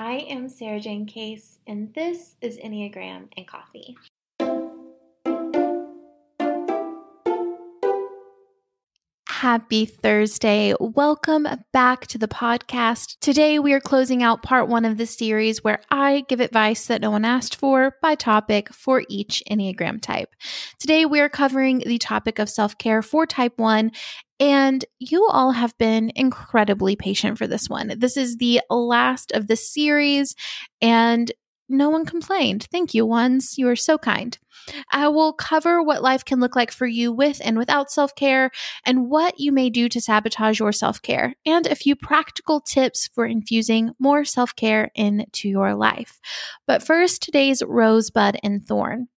I am Sarah Jane Case, and this is Enneagram and Coffee. Happy Thursday. Welcome back to the podcast. Today, we are closing out part one of the series where I give advice that no one asked for by topic for each Enneagram type. Today, we are covering the topic of self care for type one and you all have been incredibly patient for this one. This is the last of the series, and no one complained. Thank you, ones. You are so kind. I will cover what life can look like for you with and without self care, and what you may do to sabotage your self care, and a few practical tips for infusing more self care into your life. But first, today's rosebud and thorn.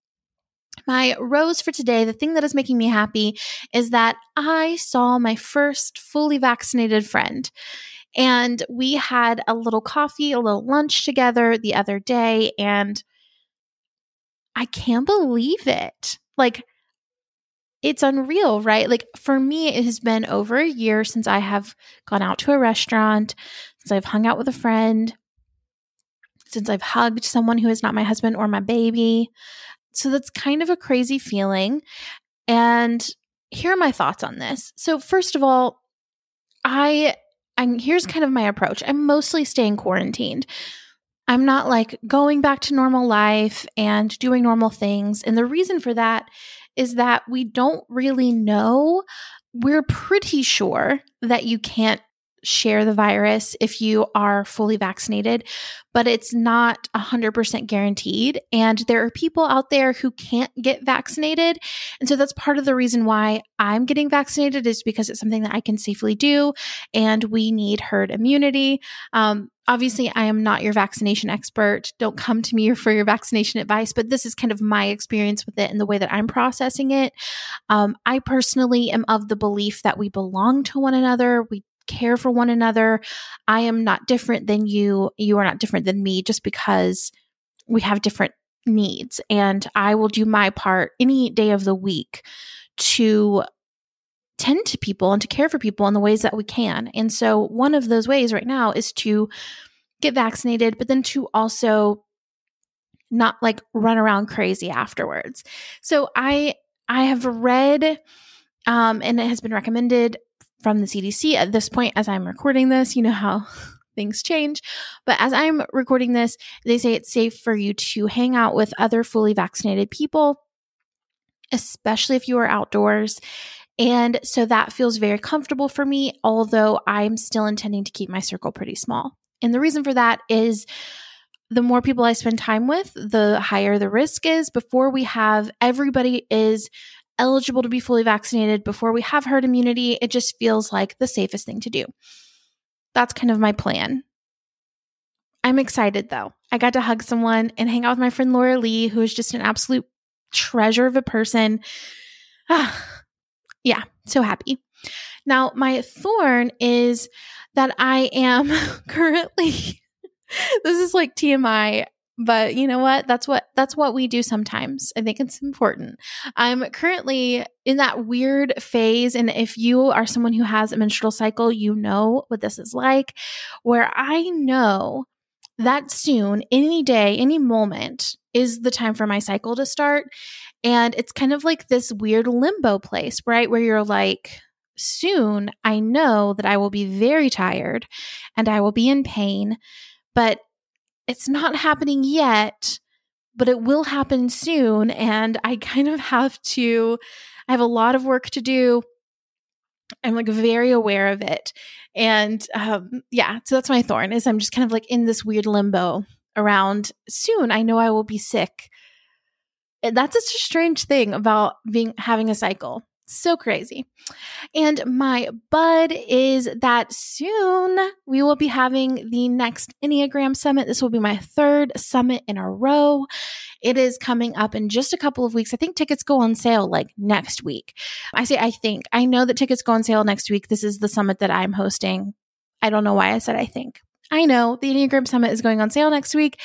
My rose for today, the thing that is making me happy is that I saw my first fully vaccinated friend. And we had a little coffee, a little lunch together the other day. And I can't believe it. Like, it's unreal, right? Like, for me, it has been over a year since I have gone out to a restaurant, since I've hung out with a friend, since I've hugged someone who is not my husband or my baby. So that's kind of a crazy feeling. And here are my thoughts on this. So first of all, I I'm here's kind of my approach. I'm mostly staying quarantined. I'm not like going back to normal life and doing normal things. And the reason for that is that we don't really know. We're pretty sure that you can't share the virus if you are fully vaccinated, but it's not 100% guaranteed. And there are people out there who can't get vaccinated. And so that's part of the reason why I'm getting vaccinated is because it's something that I can safely do. And we need herd immunity. Um, obviously, I am not your vaccination expert. Don't come to me for your vaccination advice, but this is kind of my experience with it and the way that I'm processing it. Um, I personally am of the belief that we belong to one another. We care for one another. I am not different than you. You are not different than me just because we have different needs. And I will do my part any day of the week to tend to people and to care for people in the ways that we can. And so, one of those ways right now is to get vaccinated, but then to also not like run around crazy afterwards. So, I I have read um, and it has been recommended from the CDC at this point as I'm recording this. You know how things change. But as I'm recording this, they say it's safe for you to hang out with other fully vaccinated people, especially if you are outdoors. And so that feels very comfortable for me, although I'm still intending to keep my circle pretty small. And the reason for that is the more people I spend time with, the higher the risk is. Before we have everybody is eligible to be fully vaccinated before we have herd immunity. It just feels like the safest thing to do. That's kind of my plan. I'm excited though. I got to hug someone and hang out with my friend Laura Lee, who is just an absolute treasure of a person. Ah, yeah, so happy. Now, my thorn is that I am currently, this is like TMI but you know what? That's what that's what we do sometimes. I think it's important. I'm currently in that weird phase and if you are someone who has a menstrual cycle you know what this is like where i know that soon any day any moment is the time for my cycle to start. And it's kind of like this weird limbo place right? Where you're like soon i know that i will be very tired and i will be in pain but it's not happening yet, but it will happen soon. And I kind of have to, I have a lot of work to do. I'm like very aware of it. And um, yeah, so that's my thorn is I'm just kind of like in this weird limbo around soon. I know I will be sick. That's such a strange thing about being having a cycle. So crazy. And my bud is that soon we will be having the next Enneagram Summit. This will be my third summit in a row. It is coming up in just a couple of weeks. I think tickets go on sale like next week. I say I think. I know that tickets go on sale next week. This is the summit that I'm hosting. I don't know why I said I think. I know the Enneagram Summit is going on sale next week.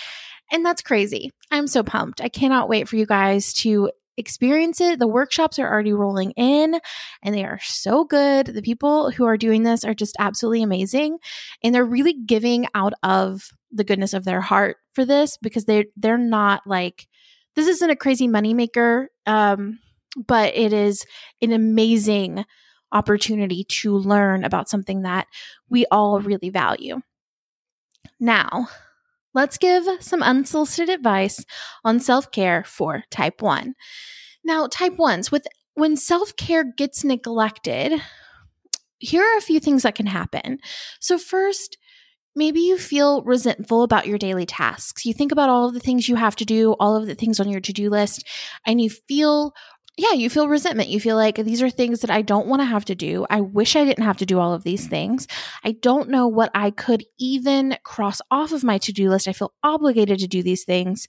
And that's crazy. I'm so pumped. I cannot wait for you guys to experience it. The workshops are already rolling in and they are so good. The people who are doing this are just absolutely amazing and they're really giving out of the goodness of their heart for this because they they're not like this isn't a crazy moneymaker um but it is an amazing opportunity to learn about something that we all really value. Now, let's give some unsolicited advice on self care for type 1. Now, type 1s, with when self care gets neglected, here are a few things that can happen. So, first, maybe you feel resentful about your daily tasks. You think about all of the things you have to do, all of the things on your to do list, and you feel yeah, you feel resentment. You feel like these are things that I don't want to have to do. I wish I didn't have to do all of these things. I don't know what I could even cross off of my to do list. I feel obligated to do these things,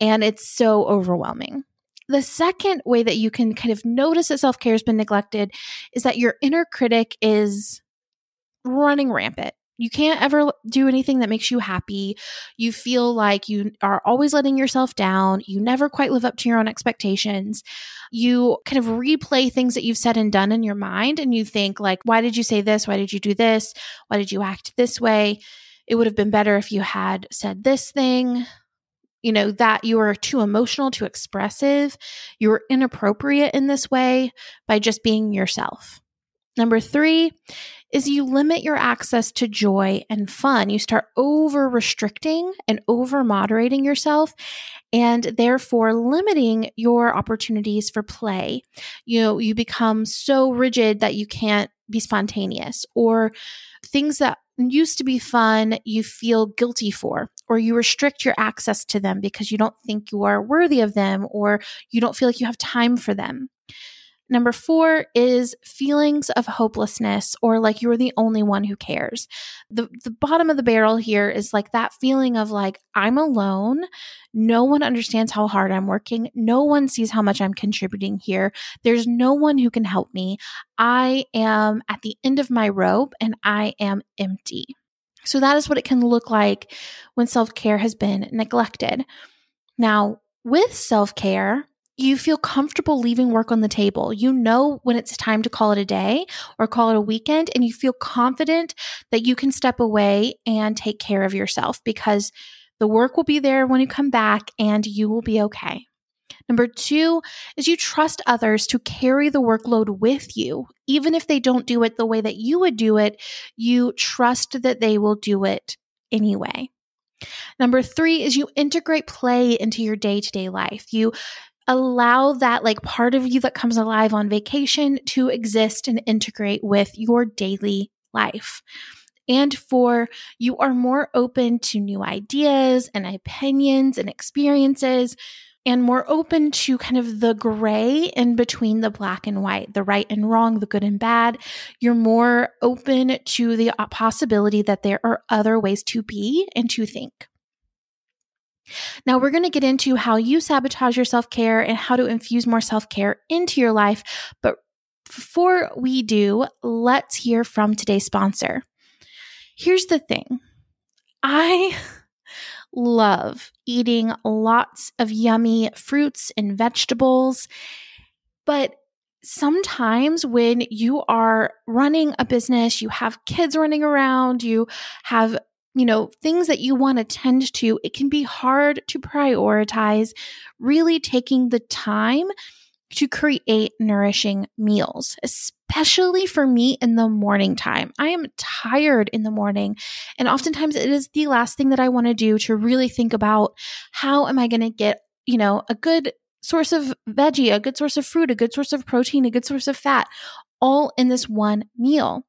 and it's so overwhelming. The second way that you can kind of notice that self care has been neglected is that your inner critic is running rampant. You can't ever do anything that makes you happy. You feel like you are always letting yourself down. You never quite live up to your own expectations. You kind of replay things that you've said and done in your mind and you think like, why did you say this? Why did you do this? Why did you act this way? It would have been better if you had said this thing you know, that you are too emotional, too expressive, you're inappropriate in this way by just being yourself. Number three is you limit your access to joy and fun. You start over restricting and over moderating yourself and therefore limiting your opportunities for play. You know, you become so rigid that you can't be spontaneous or things that used to be fun, you feel guilty for, or you restrict your access to them because you don't think you are worthy of them or you don't feel like you have time for them. Number four is feelings of hopelessness or like you're the only one who cares. The, the bottom of the barrel here is like that feeling of like, I'm alone. No one understands how hard I'm working. No one sees how much I'm contributing here. There's no one who can help me. I am at the end of my rope and I am empty. So that is what it can look like when self care has been neglected. Now, with self care, you feel comfortable leaving work on the table. You know when it's time to call it a day or call it a weekend, and you feel confident that you can step away and take care of yourself because the work will be there when you come back and you will be okay. Number two is you trust others to carry the workload with you. Even if they don't do it the way that you would do it, you trust that they will do it anyway. Number three is you integrate play into your day to day life. You allow that like part of you that comes alive on vacation to exist and integrate with your daily life. And for you are more open to new ideas and opinions and experiences and more open to kind of the gray in between the black and white, the right and wrong, the good and bad. You're more open to the possibility that there are other ways to be and to think. Now, we're going to get into how you sabotage your self care and how to infuse more self care into your life. But before we do, let's hear from today's sponsor. Here's the thing I love eating lots of yummy fruits and vegetables, but sometimes when you are running a business, you have kids running around, you have you know, things that you want to tend to, it can be hard to prioritize really taking the time to create nourishing meals, especially for me in the morning time. I am tired in the morning, and oftentimes it is the last thing that I want to do to really think about how am I going to get, you know, a good source of veggie, a good source of fruit, a good source of protein, a good source of fat, all in this one meal.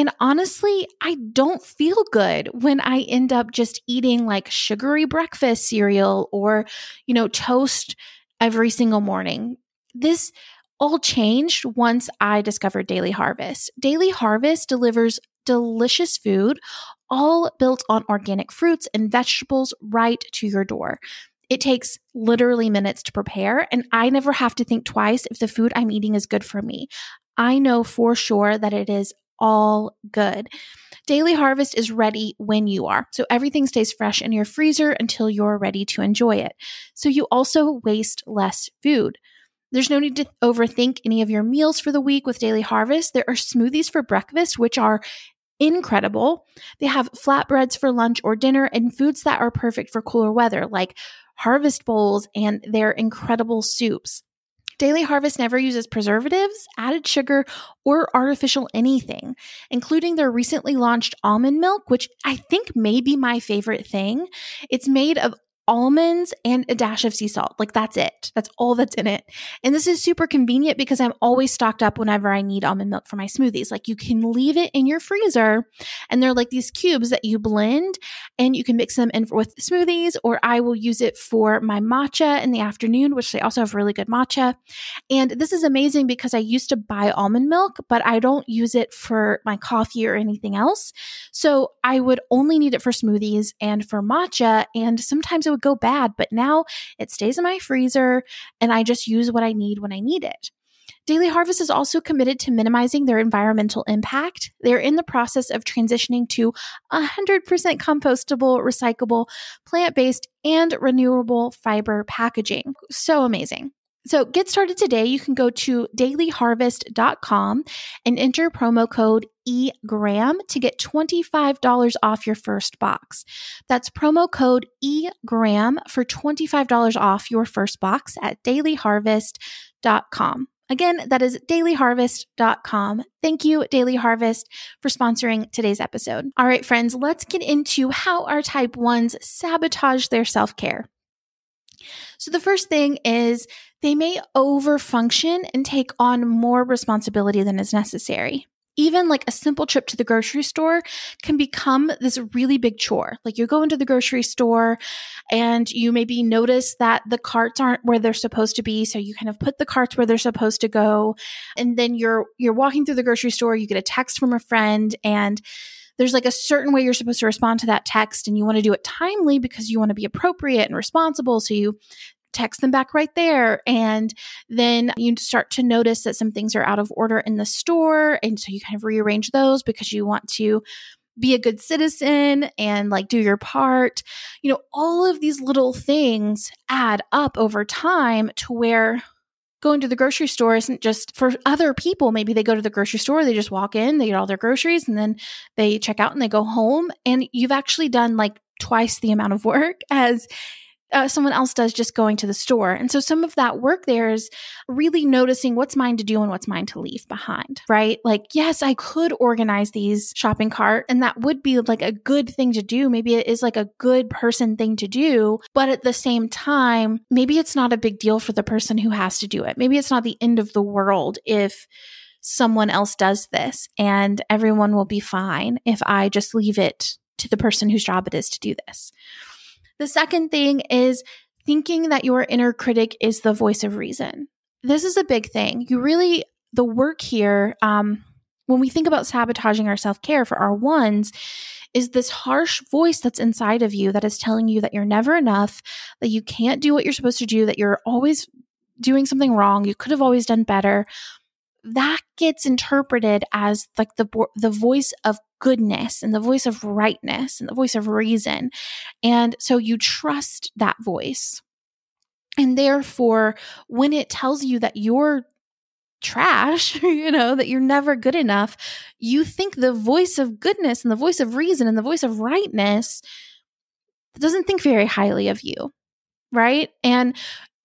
And honestly, I don't feel good when I end up just eating like sugary breakfast cereal or, you know, toast every single morning. This all changed once I discovered Daily Harvest. Daily Harvest delivers delicious food, all built on organic fruits and vegetables right to your door. It takes literally minutes to prepare, and I never have to think twice if the food I'm eating is good for me. I know for sure that it is all good. Daily Harvest is ready when you are. So everything stays fresh in your freezer until you're ready to enjoy it. So you also waste less food. There's no need to overthink any of your meals for the week with Daily Harvest. There are smoothies for breakfast, which are incredible. They have flatbreads for lunch or dinner and foods that are perfect for cooler weather, like harvest bowls and their incredible soups. Daily Harvest never uses preservatives, added sugar, or artificial anything, including their recently launched almond milk, which I think may be my favorite thing. It's made of almonds and a dash of sea salt. Like that's it. That's all that's in it. And this is super convenient because I'm always stocked up whenever I need almond milk for my smoothies. Like you can leave it in your freezer and they're like these cubes that you blend and you can mix them in with smoothies or I will use it for my matcha in the afternoon, which they also have really good matcha. And this is amazing because I used to buy almond milk, but I don't use it for my coffee or anything else. So I would only need it for smoothies and for matcha. And sometimes it would go bad, but now it stays in my freezer and I just use what I need when I need it. Daily Harvest is also committed to minimizing their environmental impact. They're in the process of transitioning to 100% compostable, recyclable, plant based, and renewable fiber packaging. So amazing. So get started today. You can go to dailyharvest.com and enter promo code EGRAM to get $25 off your first box. That's promo code EGRAM for $25 off your first box at dailyharvest.com. Again, that is dailyharvest.com. Thank you, Daily Harvest, for sponsoring today's episode. All right, friends, let's get into how our type 1s sabotage their self care. So, the first thing is they may overfunction and take on more responsibility than is necessary. Even like a simple trip to the grocery store can become this really big chore. Like you go into the grocery store and you maybe notice that the carts aren't where they're supposed to be. So you kind of put the carts where they're supposed to go. And then you're, you're walking through the grocery store, you get a text from a friend and there's like a certain way you're supposed to respond to that text and you want to do it timely because you want to be appropriate and responsible. So you text them back right there. And then you start to notice that some things are out of order in the store. And so you kind of rearrange those because you want to be a good citizen and like do your part. You know, all of these little things add up over time to where going to the grocery store isn't just for other people. Maybe they go to the grocery store, they just walk in, they get all their groceries, and then they check out and they go home. And you've actually done like twice the amount of work as uh, someone else does just going to the store. And so some of that work there is really noticing what's mine to do and what's mine to leave behind, right? Like, yes, I could organize these shopping cart and that would be like a good thing to do. Maybe it is like a good person thing to do. But at the same time, maybe it's not a big deal for the person who has to do it. Maybe it's not the end of the world if someone else does this and everyone will be fine if I just leave it to the person whose job it is to do this. The second thing is thinking that your inner critic is the voice of reason. This is a big thing. You really, the work here, um, when we think about sabotaging our self care for our ones, is this harsh voice that's inside of you that is telling you that you're never enough, that you can't do what you're supposed to do, that you're always doing something wrong, you could have always done better. That gets interpreted as like the the voice of goodness and the voice of rightness and the voice of reason. And so you trust that voice. And therefore, when it tells you that you're trash, you know, that you're never good enough, you think the voice of goodness and the voice of reason and the voice of rightness doesn't think very highly of you. Right. And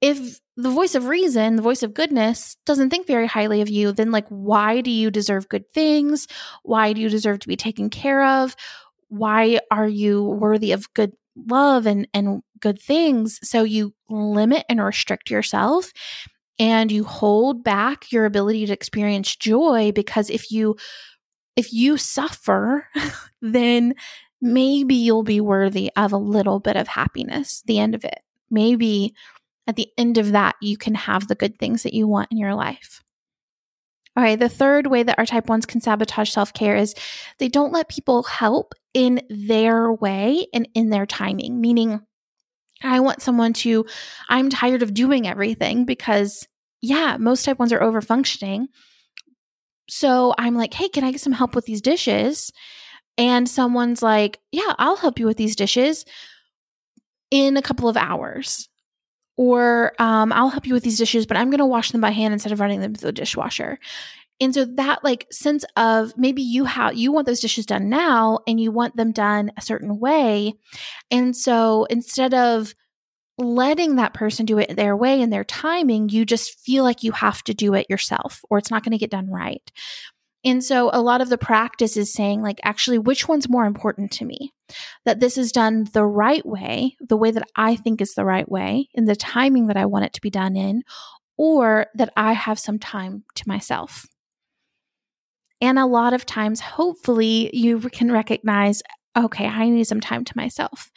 if the voice of reason, the voice of goodness, doesn't think very highly of you, then like, why do you deserve good things? Why do you deserve to be taken care of? Why are you worthy of good love and, and good things? So you limit and restrict yourself and you hold back your ability to experience joy because if you if you suffer then maybe you'll be worthy of a little bit of happiness the end of it maybe at the end of that, you can have the good things that you want in your life. All right, the third way that our type 1s can sabotage self care is they don't let people help in their way and in their timing, meaning, I want someone to, I'm tired of doing everything because, yeah, most type 1s are over functioning. So I'm like, hey, can I get some help with these dishes? And someone's like, yeah, I'll help you with these dishes in a couple of hours or um, I'll help you with these dishes, but I'm going to wash them by hand instead of running them through the dishwasher. And so that like sense of maybe you have you want those dishes done now and you want them done a certain way. And so instead of letting that person do it their way and their timing, you just feel like you have to do it yourself or it's not going to get done right. And so a lot of the practice is saying, like, actually, which one's more important to me? That this is done the right way, the way that I think is the right way, in the timing that I want it to be done in, or that I have some time to myself. And a lot of times, hopefully, you can recognize, okay, I need some time to myself.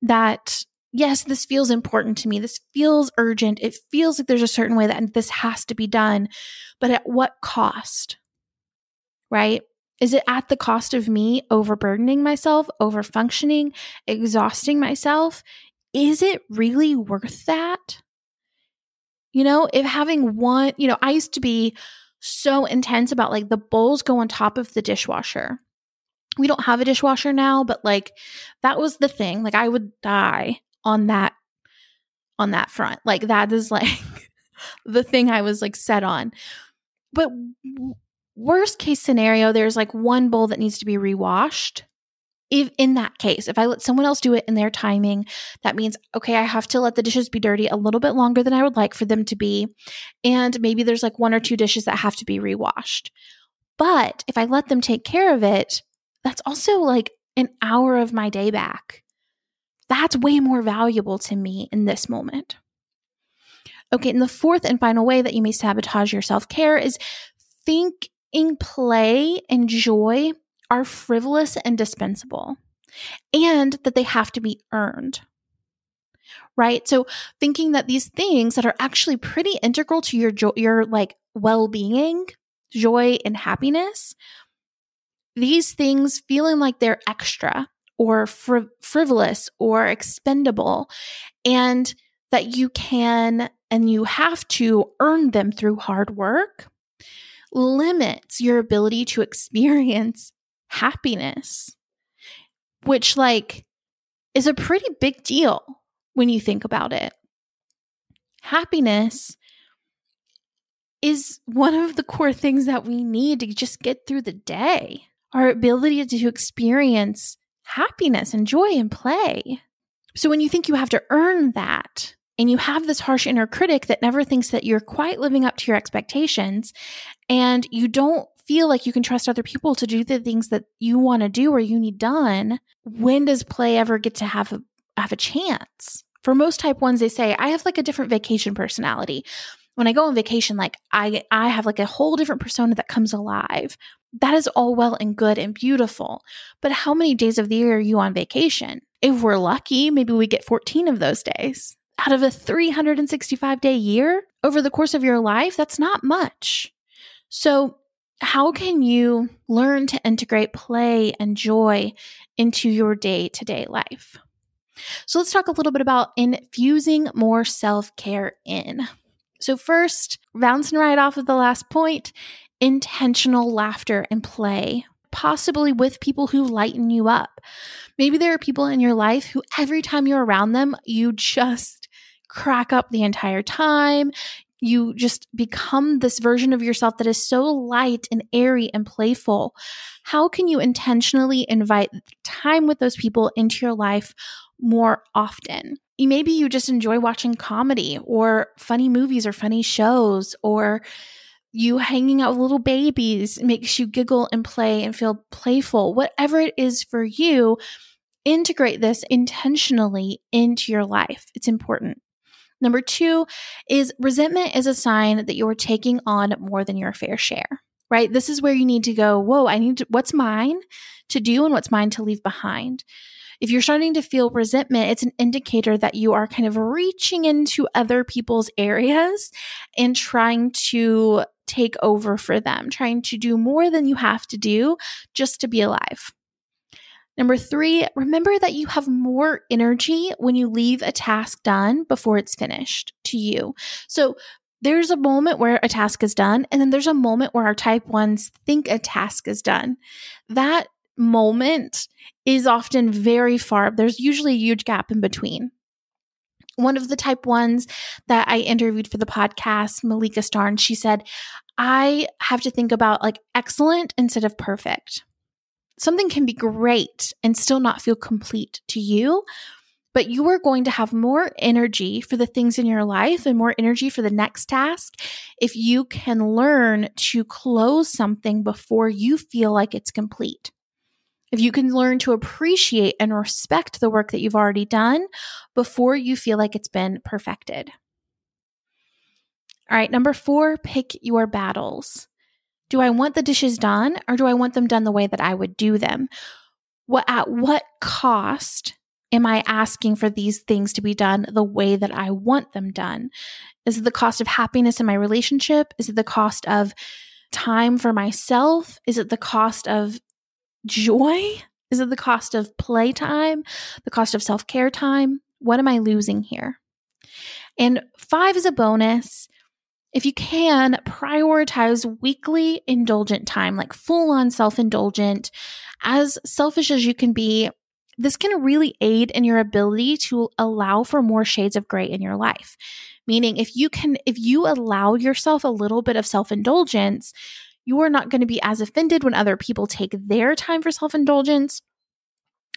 That yes, this feels important to me. This feels urgent. It feels like there's a certain way that this has to be done, but at what cost? Right? Is it at the cost of me overburdening myself, over functioning, exhausting myself? Is it really worth that? You know, if having one, you know, I used to be so intense about like the bowls go on top of the dishwasher. We don't have a dishwasher now, but like that was the thing. Like I would die on that on that front. Like that is like the thing I was like set on. But Worst case scenario, there's like one bowl that needs to be rewashed. If in that case, if I let someone else do it in their timing, that means, okay, I have to let the dishes be dirty a little bit longer than I would like for them to be. And maybe there's like one or two dishes that have to be rewashed. But if I let them take care of it, that's also like an hour of my day back. That's way more valuable to me in this moment. Okay, and the fourth and final way that you may sabotage your self care is think in play and joy are frivolous and dispensable, and that they have to be earned. Right? So thinking that these things that are actually pretty integral to your jo- your like well-being, joy and happiness, these things feeling like they're extra or fr- frivolous or expendable and that you can and you have to earn them through hard work limits your ability to experience happiness, which, like, is a pretty big deal when you think about it. Happiness is one of the core things that we need to just get through the day. Our ability to experience happiness and joy and play. So when you think you have to earn that, and you have this harsh inner critic that never thinks that you're quite living up to your expectations. And you don't feel like you can trust other people to do the things that you want to do or you need done. When does play ever get to have a have a chance? For most type ones they say i have like a different vacation personality. When i go on vacation like i i have like a whole different persona that comes alive. That is all well and good and beautiful. But how many days of the year are you on vacation? If we're lucky maybe we get 14 of those days out of a 365 day year over the course of your life, that's not much. So, how can you learn to integrate play and joy into your day to day life? So, let's talk a little bit about infusing more self care in. So, first, bouncing right off of the last point, intentional laughter and play possibly with people who lighten you up. Maybe there are people in your life who every time you're around them, you just crack up the entire time. You just become this version of yourself that is so light and airy and playful. How can you intentionally invite time with those people into your life more often? Maybe you just enjoy watching comedy or funny movies or funny shows or you hanging out with little babies makes you giggle and play and feel playful. Whatever it is for you, integrate this intentionally into your life. It's important. Number two is resentment is a sign that you're taking on more than your fair share, right? This is where you need to go, whoa, I need to, what's mine to do and what's mine to leave behind. If you're starting to feel resentment, it's an indicator that you are kind of reaching into other people's areas and trying to take over for them, trying to do more than you have to do just to be alive. Number three, remember that you have more energy when you leave a task done before it's finished to you. So there's a moment where a task is done, and then there's a moment where our type ones think a task is done. That moment is often very far. There's usually a huge gap in between. One of the type ones that I interviewed for the podcast, Malika Starn, she said, I have to think about like excellent instead of perfect. Something can be great and still not feel complete to you, but you are going to have more energy for the things in your life and more energy for the next task if you can learn to close something before you feel like it's complete. If you can learn to appreciate and respect the work that you've already done before you feel like it's been perfected. All right, number four, pick your battles. Do I want the dishes done or do I want them done the way that I would do them? What at what cost am I asking for these things to be done the way that I want them done? Is it the cost of happiness in my relationship? Is it the cost of time for myself? Is it the cost of joy? Is it the cost of playtime? The cost of self care time? What am I losing here? And five is a bonus. If you can, prioritize weekly indulgent time, like full on self indulgent, as selfish as you can be this can really aid in your ability to allow for more shades of gray in your life. Meaning, if you can, if you allow yourself a little bit of self indulgence, you are not going to be as offended when other people take their time for self indulgence.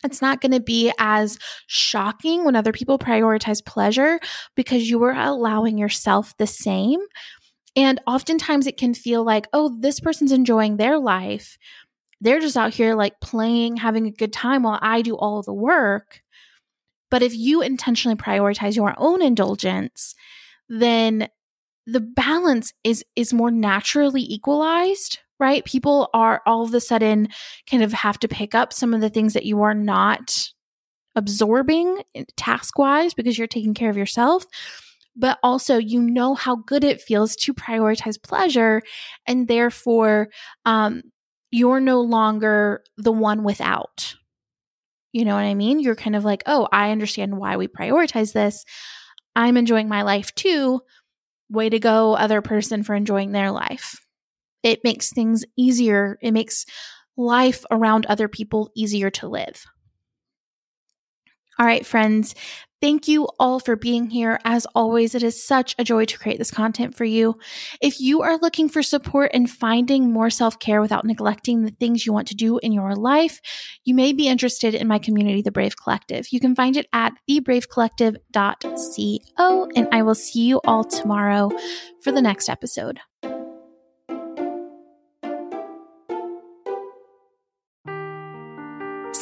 It's not going to be as shocking when other people prioritize pleasure because you are allowing yourself the same. And oftentimes it can feel like, oh, this person's enjoying their life they're just out here like playing, having a good time while I do all the work. But if you intentionally prioritize your own indulgence, then the balance is is more naturally equalized, right? People are all of a sudden kind of have to pick up some of the things that you are not absorbing task wise because you're taking care of yourself but also you know how good it feels to prioritize pleasure and therefore um, you're no longer the one without. You know what I mean? You're kind of like, oh, I understand why we prioritize this. I'm enjoying my life too. Way to go, other person, for enjoying their life. It makes things easier. It makes life around other people easier to live. All right, friends, Thank you all for being here. As always, it is such a joy to create this content for you. If you are looking for support in finding more self care without neglecting the things you want to do in your life, you may be interested in my community, The Brave Collective. You can find it at thebravecollective.co, and I will see you all tomorrow for the next episode.